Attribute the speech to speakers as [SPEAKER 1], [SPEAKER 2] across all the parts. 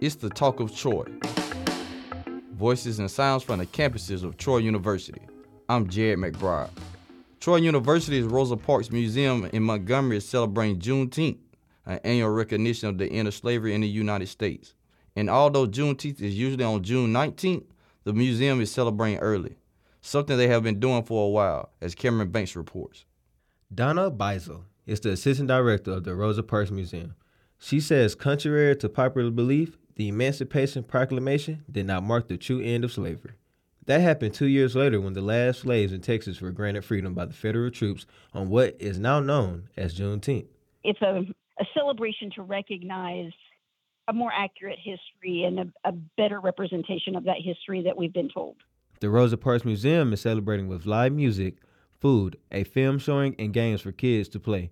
[SPEAKER 1] It's the talk of Troy. Voices and sounds from the campuses of Troy University. I'm Jared McBride. Troy University's Rosa Parks Museum in Montgomery is celebrating Juneteenth, an annual recognition of the end of slavery in the United States. And although Juneteenth is usually on June 19th, the museum is celebrating early, something they have been doing for a while, as Cameron Banks reports.
[SPEAKER 2] Donna Beisel is the assistant director of the Rosa Parks Museum. She says, contrary to popular belief, the Emancipation Proclamation did not mark the true end of slavery. That happened two years later when the last slaves in Texas were granted freedom by the federal troops on what is now known as Juneteenth.
[SPEAKER 3] It's a, a celebration to recognize a more accurate history and a, a better representation of that history that we've been told.
[SPEAKER 2] The Rosa Parks Museum is celebrating with live music, food, a film showing, and games for kids to play.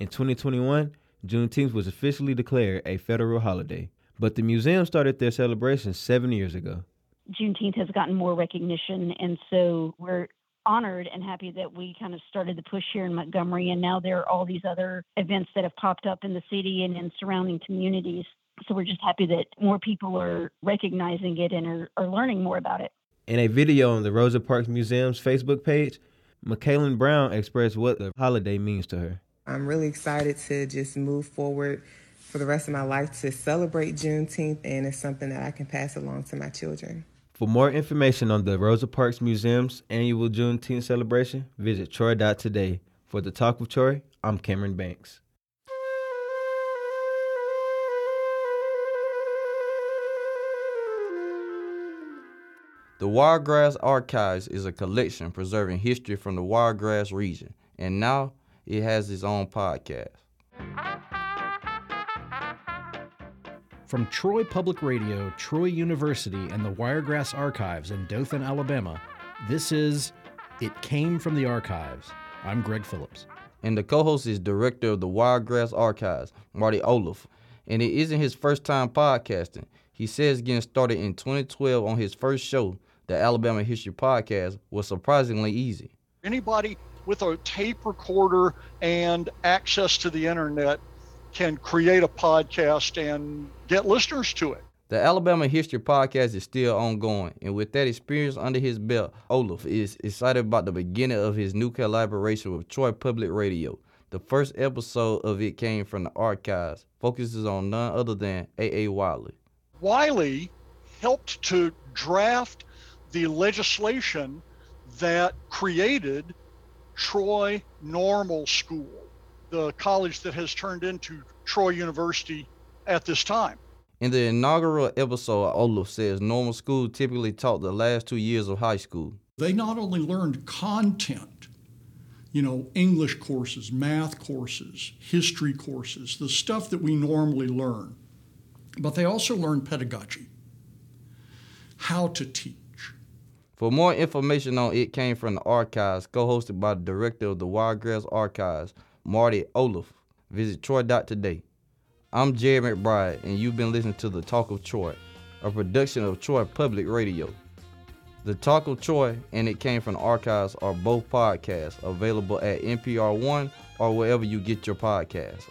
[SPEAKER 2] In 2021, Juneteenth was officially declared a federal holiday, but the museum started their celebration seven years ago.
[SPEAKER 3] Juneteenth has gotten more recognition, and so we're honored and happy that we kind of started the push here in Montgomery, and now there are all these other events that have popped up in the city and in surrounding communities. So we're just happy that more people are recognizing it and are, are learning more about it.
[SPEAKER 2] In a video on the Rosa Parks Museum's Facebook page, McKaylin Brown expressed what the holiday means to her.
[SPEAKER 4] I'm really excited to just move forward for the rest of my life to celebrate Juneteenth, and it's something that I can pass along to my children.
[SPEAKER 2] For more information on the Rosa Parks Museum's annual Juneteenth celebration, visit Troy.today. For the Talk of Troy, I'm Cameron Banks.
[SPEAKER 1] The Wiregrass Archives is a collection preserving history from the Wiregrass region, and now it has its own podcast.
[SPEAKER 5] From Troy Public Radio, Troy University, and the Wiregrass Archives in Dothan, Alabama, this is It Came from the Archives. I'm Greg Phillips.
[SPEAKER 1] And the co host is director of the Wiregrass Archives, Marty Olliff. And it isn't his first time podcasting. He says getting started in 2012 on his first show, the Alabama History Podcast, was surprisingly easy.
[SPEAKER 6] Anybody with a tape recorder and access to the internet can create a podcast and get listeners to it.
[SPEAKER 1] The Alabama History Podcast is still ongoing, and with that experience under his belt, Olliff is excited about the beginning of his new collaboration with Troy Public Radio. The first episode of it came from the archives, focuses on none other than A.A. Wiley.
[SPEAKER 6] Wiley helped to draft the legislation that created Troy Normal School, the college that has turned into Troy University at this time.
[SPEAKER 1] In the inaugural episode, Olliff says normal school typically taught the last two years of high school.
[SPEAKER 7] They not only learned content, you know, English courses, math courses, history courses, the stuff that we normally learn, but they also learned pedagogy, how to teach.
[SPEAKER 1] For more information on It Came from the Archives, co hosted by the director of the Wiregrass Archives, Marty Olliff, visit Troy.today. I'm Jared McBride, and you've been listening to The Talk of Troy, a production of Troy Public Radio. The Talk of Troy and It Came from the Archives are both podcasts available at NPR One or wherever you get your podcasts.